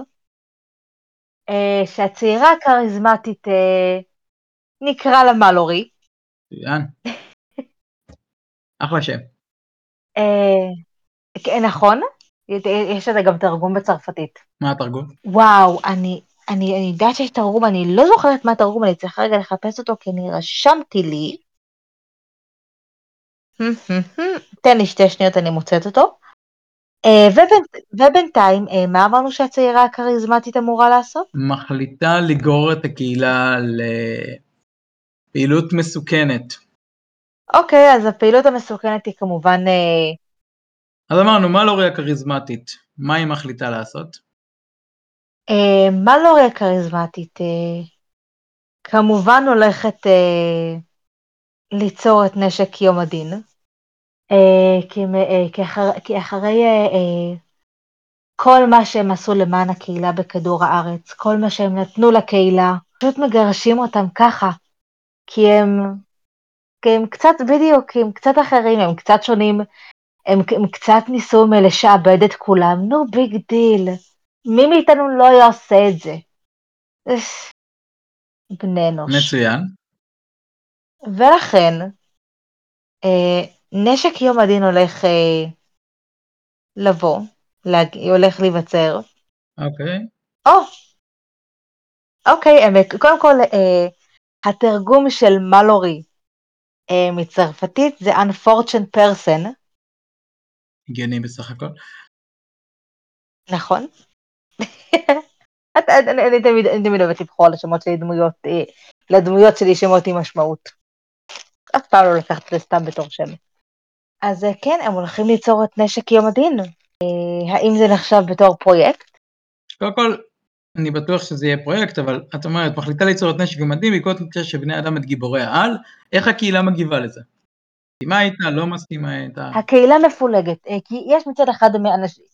אה, שהצעירה הכריזמטית אה, נקרא לה מלורי. מצוין. אחלה שם. כן, נכון? יש לזה גם תרגום בצרפתית. מה התרגום? וואו, אני, אני, אני יודעת שיש תרגום, אני לא זוכרת מה התרגום, אני צריכה רגע לחפש אותו כי אני רשמתי לי. תן לי שתי שניות, אני מוצאת אותו. אה, ובינתיים, אה, מה אמרנו שהצעירה הכריזמטית אמורה לעשות? מחליטה לגרור את הקהילה לפעילות מסוכנת. אוקיי, אז הפעילות המסוכנת היא כמובן... אה, אז אמרנו, מה לורי הכריזמטית? מה היא מחליטה לעשות? אה, מה לא רואה כריזמטית? אה, כמובן הולכת אה, ליצור את נשק יום הדין. אה, כי, אה, כי, אחר, כי אחרי אה, אה, כל מה שהם עשו למען הקהילה בכדור הארץ, כל מה שהם נתנו לקהילה, פשוט מגרשים אותם ככה, כי הם, כי הם קצת בדיוק, הם קצת אחרים, הם קצת שונים, הם, הם קצת ניסו לשעבד את כולם, no big deal, מי מאיתנו לא היה עושה את זה? בני אנוש. מצוין. ולכן, אה, נשק יום הדין הולך אה, לבוא, להג... הולך להיווצר. אוקיי. או, אוקיי, עמק. קודם כל, אה, התרגום של מלורי אה, מצרפתית זה unfortunate person, הגיוני בסך הכל. נכון? את- את- אני תמיד אני תמיד אוהבת לבחור לשמות שלי דמויות, אה, לדמויות שלי שמות עם משמעות. אף פעם לא לקחת את זה סתם בתור שם. אז אה, כן, הם הולכים ליצור את נשק יום הדין. אה, האם זה נחשב בתור פרויקט? קודם כל, אני בטוח שזה יהיה פרויקט, אבל את אומרת, מחליטה ליצור את נשק ומדים בעקבות מקרה שבני אדם את גיבורי העל, איך הקהילה מגיבה לזה? מסכימה איתה, לא מסכימה איתה? הקהילה מפולגת, כי יש מצד אחד מאנשים,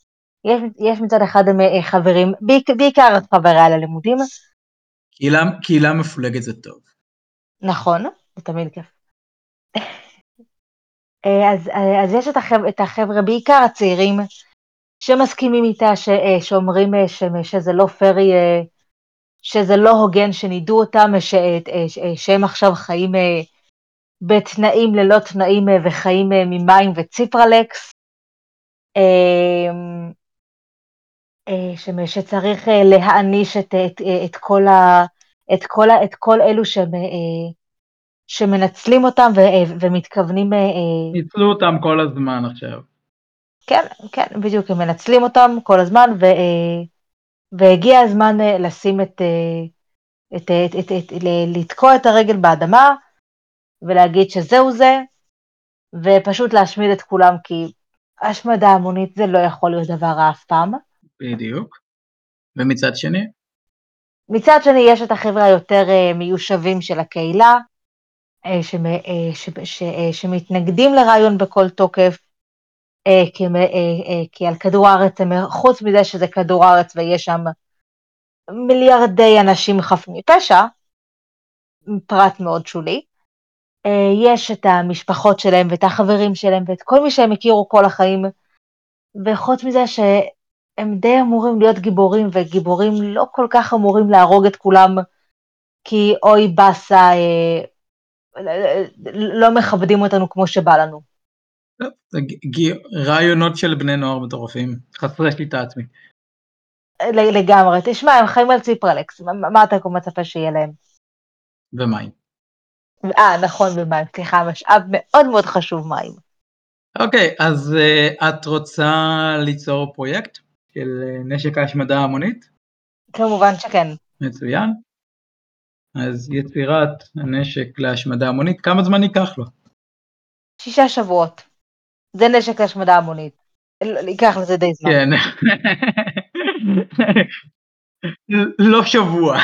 יש, יש מצד אחד אה, חברים, בעיק- בעיקר חבריה ללימודים, קהילה, קהילה מפולגת זה טוב. נכון, זה תמיד כיף. אה, אז, אה, אז יש את החבר'ה, את החבר'ה, בעיקר הצעירים, שמסכימים איתה, ש, שאומרים ש, שזה לא פרי, שזה לא הוגן שנידו אותם, ש, ש- שהם עכשיו חיים בתנאים ללא תנאים וחיים ממים וציפרלקס. אה, שצריך אה, להעניש את, את, אה, את, כל ה, את, כל ה, את כל אלו שהם, שמנצלים אותם ו, ומתכוונים, ניצלו אותם כל הזמן עכשיו. כן, כן, בדיוק, הם מנצלים אותם כל הזמן, ו, והגיע הזמן לשים את, את, את, את, את, לתקוע את הרגל באדמה ולהגיד שזהו זה, ופשוט להשמיד את כולם, כי השמדה המונית זה לא יכול להיות דבר רע אף פעם. בדיוק. ומצד שני, מצד שני, יש את החבר'ה היותר אה, מיושבים של הקהילה, אה, אה, ש- ש- שמתנגדים לרעיון בכל תוקף, כי, על כדור הארץ, חוץ מזה שזה כדור הארץ ויש שם מיליארדי אנשים חפים מפשע, פרט מאוד שולי, יש את המשפחות שלהם ואת החברים שלהם ואת כל מי שהם הכירו כל החיים, וחוץ מזה שהם די אמורים להיות גיבורים, וגיבורים לא כל כך אמורים להרוג את כולם, כי אוי באסה, אה, לא מכבדים אותנו כמו שבא לנו. רעיונות של בני נוער מטורפים, חסרי שליטה עצמית. לגמרי, תשמע, הם חיים על ציפרלקס, מה אתה מצפה שיהיה להם? ומים. אה, נכון, ומים, סליחה, משאב מאוד מאוד חשוב מים. אוקיי, אז uh, את רוצה ליצור פרויקט של uh, נשק ההשמדה ההמונית? כמובן שכן. מצוין. אז יצירת הנשק להשמדה המונית, כמה זמן ייקח לו? שישה שבועות. זה נשק להשמדה המונית. ייקח לזה די זמן. כן. לא שבוע.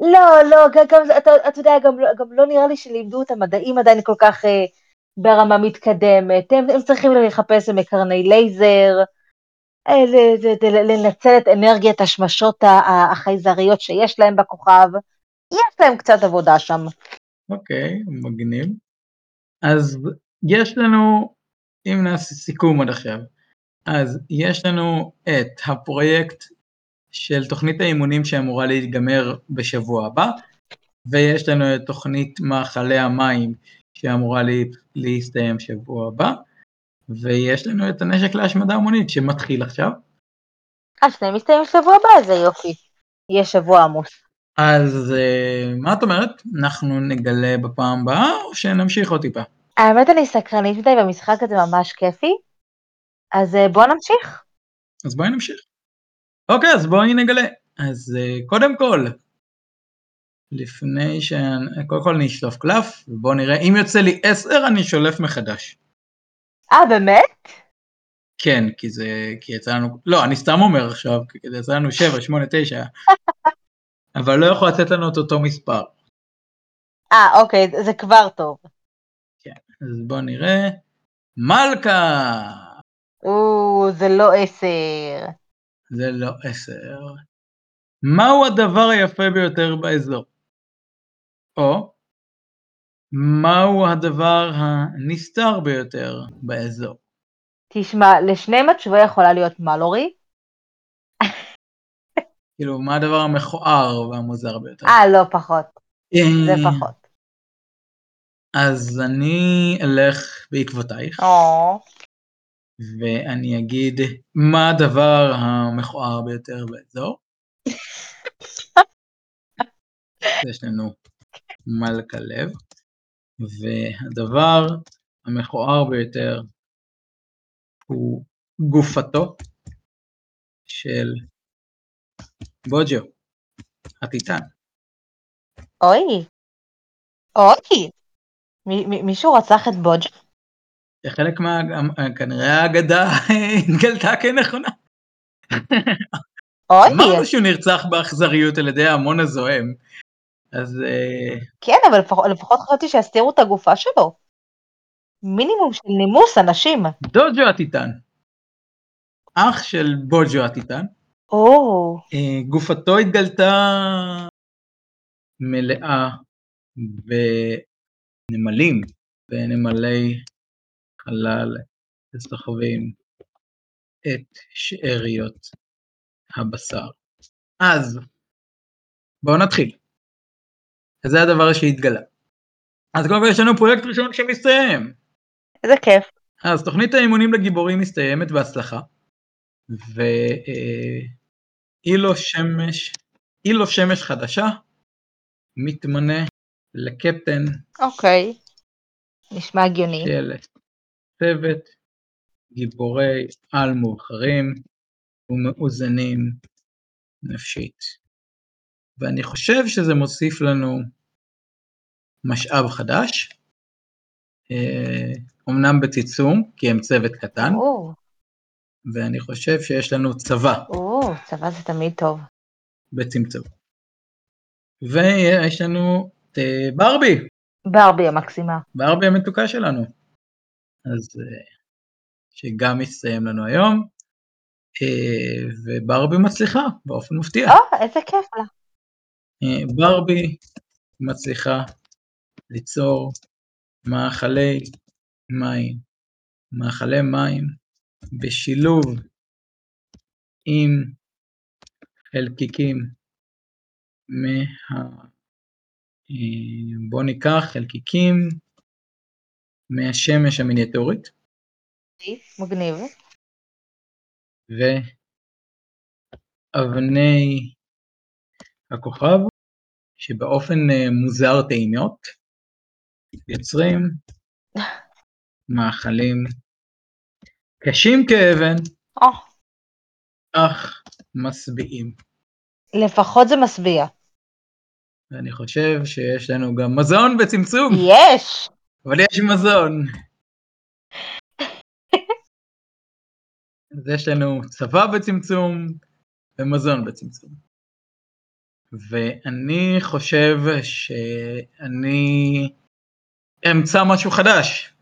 לא, לא, גם, אתה, אתה יודע, גם, גם לא נראה לי שלימדו את המדעים עדיין כל כך אה, ברמה מתקדמת. הם, הם צריכים לחפש מקרני לייזר, אה, לנצל את אנרגיית השמשות החייזריות שיש להם בכוכב. יש להם קצת עבודה שם. אוקיי, מגניב. אז יש לנו, אם נעשה סיכום עד עכשיו, אז יש לנו את הפרויקט של תוכנית האימונים שאמורה להיגמר בשבוע הבא, ויש לנו את תוכנית מאכלי המים שאמורה לה, להסתיים שבוע הבא, ויש לנו את הנשק להשמדה המונית שמתחיל עכשיו. אז שניהם מסתיים שבוע הבא, איזה יופי. יהיה שבוע עמוס. אז אה, מה את אומרת? אנחנו נגלה בפעם הבאה, או שנמשיך עוד טיפה? האמת אני סקרנית מדי, והמשחק הזה ממש כיפי, אז אה, בוא נמשיך. אז בואי נמשיך. אוקיי, אז בואי נגלה. אז אה, קודם כל, לפני ש... קודם כל נשלוף קלף, ובואו נראה, אם יוצא לי 10 אני שולף מחדש. אה, באמת? כן, כי זה... כי יצא לנו... לא, אני סתם אומר עכשיו, כי זה יצא לנו 7, 8, 9, אבל לא יכול לתת לנו את אותו מספר. אה, אוקיי, זה כבר טוב. כן, אז בואו נראה. מלכה! או, זה לא 10. זה לא 10. מהו הדבר היפה ביותר באזור? או מהו הדבר הנסתר ביותר באזור? תשמע, לשניהם התשובה יכולה להיות מלורי. כאילו, מה הדבר המכוער והמוזר ביותר? אה, לא, פחות. אה, זה פחות. אז אני אלך בעקבותייך, ואני אגיד מה הדבר המכוער ביותר באזור. יש לנו מלכה לב, והדבר המכוער ביותר הוא גופתו של בוג'ו, הטיטן. אוי. אוי. מי- מי- מישהו רצח את בוג'? זה חלק מה... כנראה האגדה התגלתה כנכונה. אוי. אמרנו שהוא נרצח באכזריות על ידי ההמון הזועם. אז אה, כן, אבל לפחות, לפחות חשבתי שיסתירו את הגופה שלו. מינימום של נימוס אנשים. דוג'ו הטיטן, אח של בוג'ו הטיטן, או, אה, גופתו התגלתה מלאה בנמלים, בנמלי חלל שסוחבים את שאריות הבשר. אז בואו נתחיל. זה הדבר שהתגלה. אז קודם כל יש לנו פרויקט ראשון שמסתיים. איזה כיף. אז תוכנית האימונים לגיבורים מסתיימת בהצלחה, ואילו שמש, אילו שמש חדשה מתמנה לקפטן אוקיי. נשמע הגיוני. של צוות גיבורי על מאוחרים ומאוזנים נפשית. ואני חושב שזה מוסיף לנו משאב חדש, אה, אומנם בצמצום, כי הם צוות קטן, או, ואני חושב שיש לנו צבא או, צבא זה תמיד טוב. בצמצום. ויש לנו את אה, ברבי, ברבי המקסימה. ברבי המתוקה שלנו. אז אה, שגם מסתיים לנו היום, אה, וברבי מצליחה באופן מפתיע. או, איזה כיף לה. אה, ברבי מצליחה ליצור מאכלי מים, מאכלי מים בשילוב עם חלקיקים אה, בואו ניקח חלקיקים מהשמש המיניאטורית, מגניב. ואבני הכוכב, שבאופן אה, מוזר טעימות, יוצרים מאכלים קשים כאבן, או, אך משביעים. לפחות זה משביע. ואני חושב שיש לנו גם מזון בצמצום, יש! אבל יש מזון. אז יש לנו צבא בצמצום ומזון בצמצום. ואני חושב שאני אמצא משהו חדש.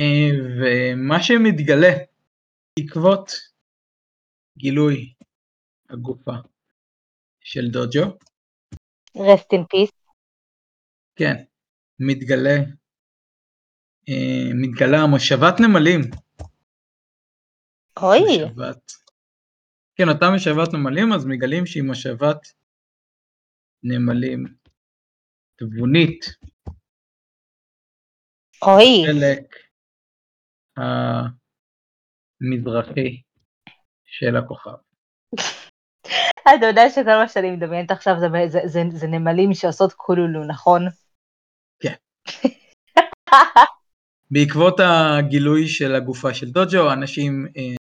אה, ומה שמתגלה בעקבות גילוי הגופה של דוג'ו, rest in peace. כן, מתגלה, אה, מתגלה מושבת נמלים. אוי, מושבת. כן, אותה מושבת נמלים, אז מגלים שהיא מושבת נמלים תבונית, אוי, חלק המזרחי של הכוכב. אתה יודע שכל מה שאני מדמיינת עכשיו זה, זה, זה, זה נמלים שעושות קולולו, נכון? בעקבות הגילוי של הגופה של דוג'ו, אנשים אה,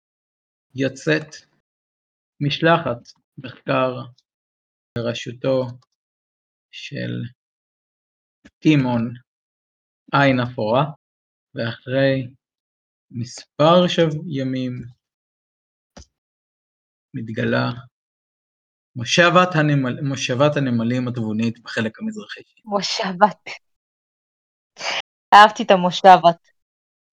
יוצאת משלחת מחקר בראשותו של טימון עין אפורה, ואחרי מספר שב... ימים מתגלה מושבת, הנמל... מושבת הנמלים התבונית בחלק המזרחי. מושבת. אהבתי את המושבת.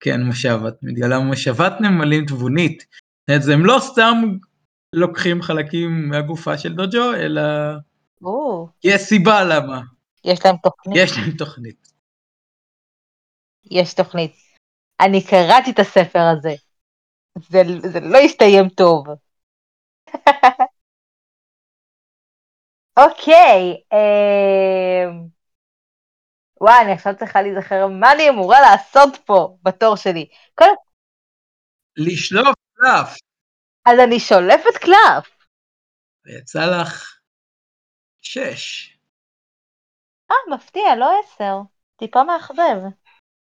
כן, מושבת. מתגלה מושבת נמלים תבונית. זאת אומרת, הם לא סתם לוקחים חלקים מהגופה של דוג'ו, אלא או, יש סיבה למה. יש להם תוכנית. יש להם תוכנית. יש תוכנית. אני קראתי את הספר הזה. זה, זה לא הסתיים טוב. אוקיי, אמ... וואי, אני עכשיו צריכה להיזכר מה אני אמורה לעשות פה בתור שלי. קודם לשלוף קלף. אז אני שולפת קלף. ויצא לך שש. אה, מפתיע, לא עשר. טיפה מאכזב.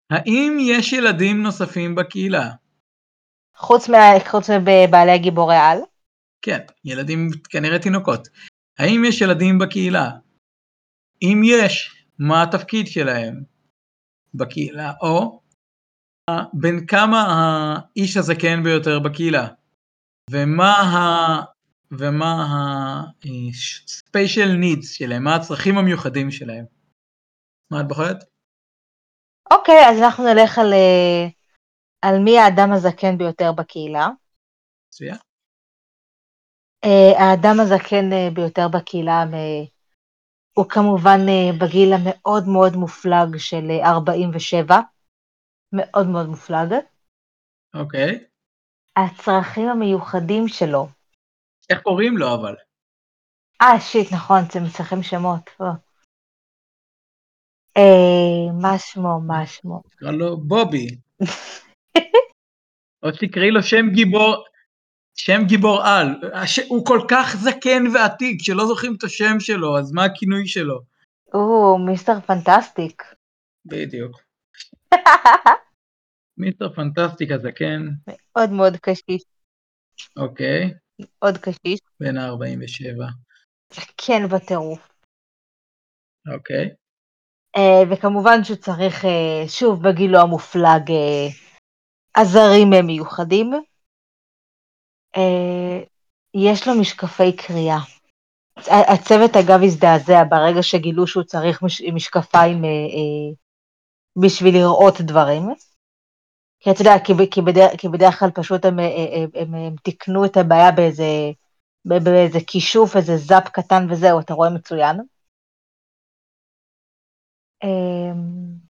האם יש ילדים נוספים בקהילה? חוץ, מה, חוץ מבעלי הגיבורי על. כן, ילדים, כנראה תינוקות. האם יש ילדים בקהילה? אם יש, מה התפקיד שלהם בקהילה? או בין כמה האיש הזקן ביותר בקהילה? ומה ה... ומה ה-special needs שלהם? מה הצרכים המיוחדים שלהם? מה את בוחרת? אוקיי, אז אנחנו נלך על, אה, על מי האדם הזקן ביותר בקהילה. מצוין. אה, האדם הזקן אה, ביותר בקהילה אה, הוא כמובן אה, בגיל המאוד מאוד מופלג של אה, 47, מאוד מאוד מופלג. אוקיי. הצרכים המיוחדים שלו, איך קוראים לו אבל? אה שיט, נכון, אתם צריכים שמות. אה. אה, מה שמו, מה שמו? נקרא לו בובי. או תקראי לו שם גיבור, שם גיבור על. הש... הוא כל כך זקן ועתיק שלא זוכרים את השם שלו, אז מה הכינוי שלו? הוא מיסטר פנטסטיק. בדיוק. מיסטר פנטסטיק הזקן, מאוד מאוד קשיש, אוקיי, מאוד קשיש. בן ה-47, זקן בטירוף. אוקיי. אה, וכמובן שצריך, אה, שוב, בגילו המופלג, אה, עזרים מיוחדים. יש לו משקפי קריאה. הצ- הצוות אגב הזדעזע ברגע שגילו שהוא צריך מש, משקפיים בשביל לראות דברים. כי אתה יודע, כי, כי, בדרך, כי בדרך כלל פשוט הם, אה, אה, הם, הם, הם תיקנו את הבעיה באיזה, באיזה כישוף, איזה זאפ קטן וזהו, אתה רואה מצוין. אמ,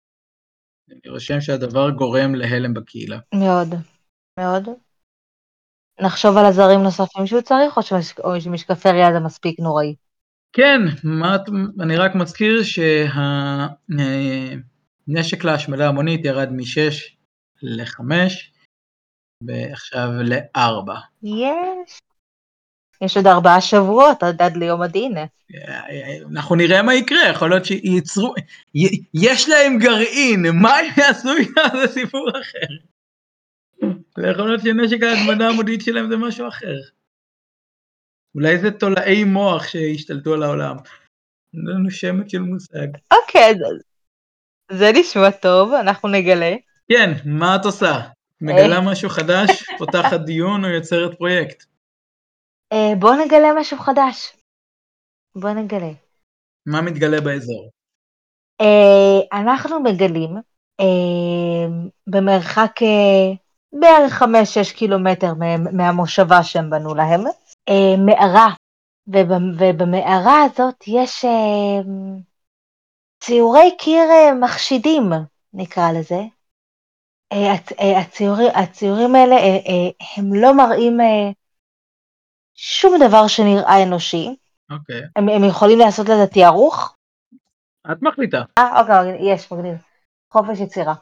אני רושם שהדבר גורם להלם בקהילה. מאוד, מאוד. נחשוב על עזרים נוספים שהוא צריך, או שמש- או שמשקפי ראייה זה מספיק נוראי? כן, מה, אני רק מזכיר שהנשק להשמדה המונית ירד מ-6 ל-5 ועכשיו ל-4. יש. יש עוד ארבעה שבועות עד עד ליום הדין. אנחנו נראה מה יקרה, יכול להיות שייצרו, יש להם גרעין, מה הם יעשו איתם זה סיפור אחר. יכול להיות שנשק ההשמדה המונית שלהם זה משהו אחר. אולי זה תולעי מוח שהשתלטו על העולם. אין לנו שמץ של מושג. אוקיי, אז- זה נשמע טוב, אנחנו נגלה. כן, מה את עושה? מגלה משהו חדש, פותחת דיון או יוצרת פרויקט? אה, בוא נגלה משהו חדש. בוא נגלה. מה מתגלה באזור? אה, אנחנו מגלים אה, במרחק אה, בערך 5-6 קילומטר מה- מהמושבה שהם בנו להם, אה, מערה, וב- ובמערה הזאת יש אה, ציורי קיר אה, מחשידים, נקרא לזה. אה, אה, הציורים, הציורים האלה אה, הם לא מראים שום דבר שנראה אנושי, אוקיי. הם, הם יכולים לעשות לזה תיארוך, את מחליטה. אה, אוקיי, יש, מגניב. חופש יצירה.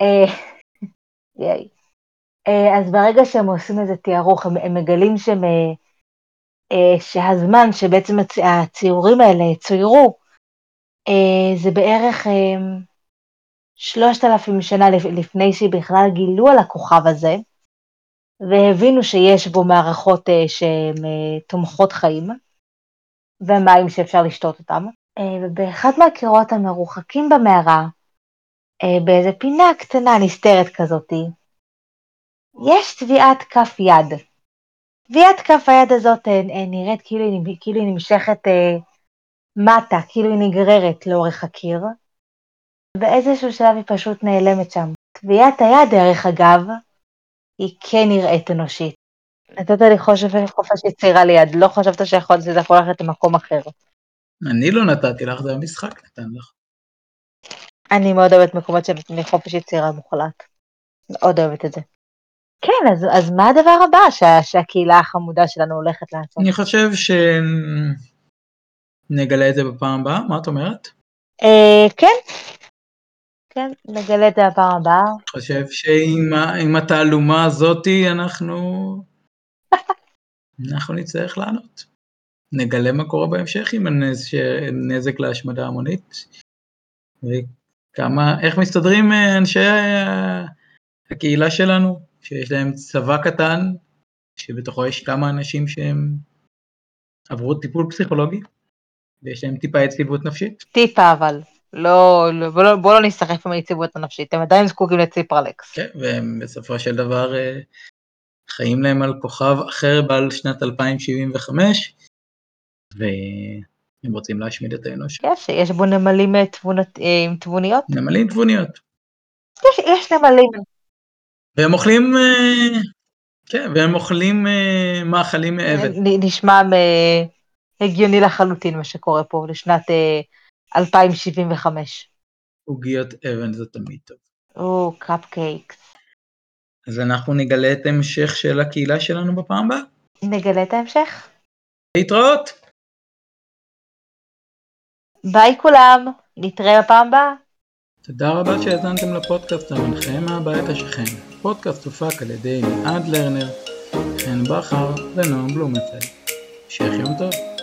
ייי. אז ברגע שהם עושים איזה תיארוך, הם, הם מגלים שהם, שהזמן שבעצם הצ, הציורים האלה צוירו, זה בערך אה, 3,000 שנה לפ, לפני שבכלל גילו על הכוכב הזה, והבינו שיש בו מערכות אה, שהן אה, תומכות חיים, ומים שאפשר לשתות אותם. אה, ובאחד מהקירות המרוחקים במערה, באיזה פינה קטנה נסתרת כזאתי, יש טביעת כף יד. טביעת כף היד הזאת נראית כאילו היא, כאילו היא נמשכת מטה, כאילו היא נגררת לאורך הקיר. באיזשהו שלב היא פשוט נעלמת שם. טביעת היד, דרך אגב, היא כן נראית אנושית. נתת לי חופש יצירה ליד, לא חשבת שיכול שזה יכול ללכת למקום אחר. אני לא נתתי לך, זה המשחק נתן לך. אני מאוד אוהבת מקומות שנותנים חופש יצירה מוחלט. מאוד אוהבת את זה. כן, אז, אז מה הדבר הבא שה, שהקהילה החמודה שלנו הולכת לעשות? אני חושב שנגלה את זה בפעם הבאה, מה את אומרת? אה, כן, כן, נגלה את זה בפעם הבאה. אני חושב שעם התעלומה הזאתי אנחנו... אנחנו נצטרך לענות. נגלה מה קורה בהמשך עם הנז- נזק להשמדה המונית. וכמה, איך מסתדרים אה, אנשי ה- הקהילה שלנו, שיש להם צבא קטן, שבתוכו יש כמה אנשים שהם עברו טיפול פסיכולוגי, ויש להם טיפה יציבות נפשית. טיפה אבל, לא, לא, בוא, לא, בוא לא נסחף עם היציבות הנפשית, הם עדיין זקוקים לציפרלקס. כן, והם בסופו של דבר אה, חיים להם על כוכב אחר בעל שנת 2075, והם רוצים להשמיד את האנוש. כן, שיש בו נמלים אה, תבונת, אה, עם תבוניות. נמלים תבוניות. יש, יש נמלים. והם אוכלים, כן, והם אוכלים מאכלים. נ- נשמע הגיוני לחלוטין מה שקורה פה לשנת 2075. עוגיות אבן זה תמיד טוב. או, קפקייקס. אז אנחנו נגלה את המשך של הקהילה שלנו בפעם הבאה. נגלה את ההמשך. להתראות! ביי כולם, נתראה בפעם הבאה. תודה רבה שהאזנתם לפודקאסט המנחה מהבית השכן. פודקאסט הופק על ידי אלעד לרנר, חן בכר ונועם בלומנפלד. המשך יום טוב.